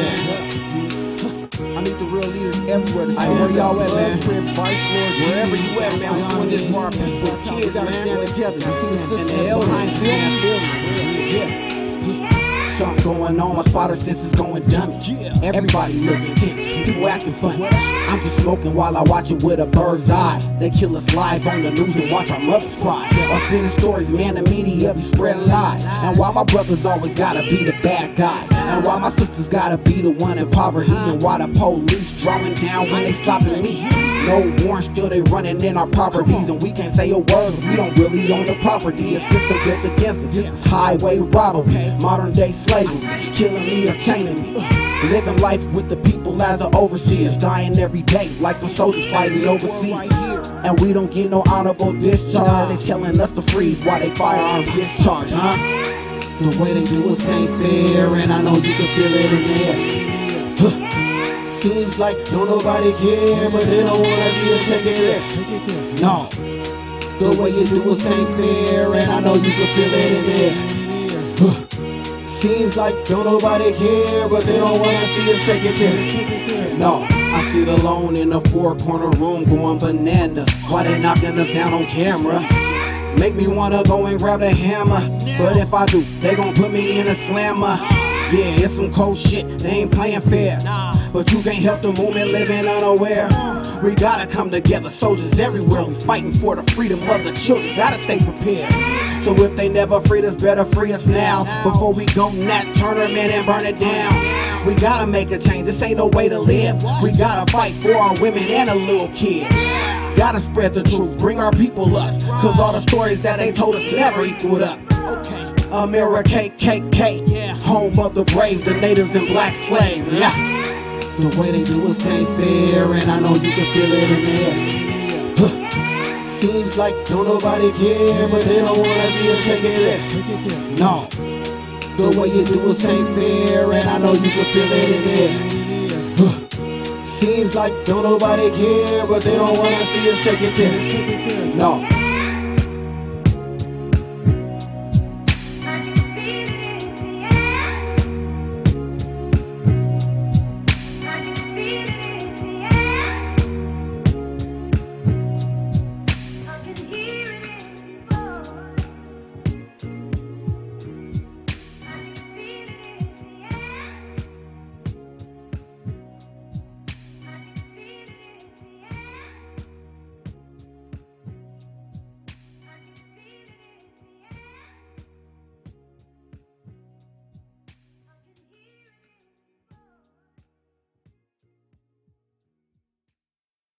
led. I need the real leaders everywhere to stand where y'all at, man? Crip, vice lord, Wherever you at, man, we doing this for our people. Kids gotta stand together. You see the elders, behind man. them. Yeah. Something going on, my spotter sense is going dummy. Everybody looking tense, people acting funny. I'm just smoking while I watch it with a bird's eye. They kill us live on the news and watch our mothers cry. Or spinning stories, man, the media be spreading lies. And why my brothers always gotta be the bad guys. And why my sisters gotta be the one in poverty. And why the police drawing down when they stopping me. No warrant, still they running in our properties. And we can't say a word, we don't really own the property. A system built against us. This is highway robbery, modern day slavery. Killing me or chaining me. Living life with the people as the overseers, dying every day like the soldiers fighting overseas. And we don't get no honorable discharge. They telling us to freeze while they fire firearms discharge, huh? The way they do us ain't fair, and I know you can feel it in the air. Huh. Seems like don't nobody care, but they don't wanna see us take it there. No, the way you do us ain't fair, and I know you can feel it in the air. Huh. Seems like don't nobody care, but they don't wanna see us take it there. No, I sit alone in a four corner room going bananas. Why they knocking us down on camera? Make me wanna go and grab the hammer. But if I do, they gon' put me in a slammer. Yeah, it's some cold shit, they ain't playing fair. But you can't help the moment living unaware. We gotta come together, soldiers everywhere. We fighting for the freedom of the children, gotta stay prepared. So if they never freed us, better free us now. Before we go nat, turn them and burn it down. We gotta make a change, this ain't no way to live. We gotta fight for our women and a little kid. Gotta spread the truth, bring our people up. Cause all the stories that they told us never equaled up. America KKK, home of the brave, the natives and black slaves. Yeah. The way they do us ain't fair, and I know you can feel it in the air. Seems like don't nobody care, but they don't wanna see us take it there. No. The way you do us ain't fair, and I know you can feel it in the air. Huh. Seems like don't nobody care, but they don't wanna see us take it there. No.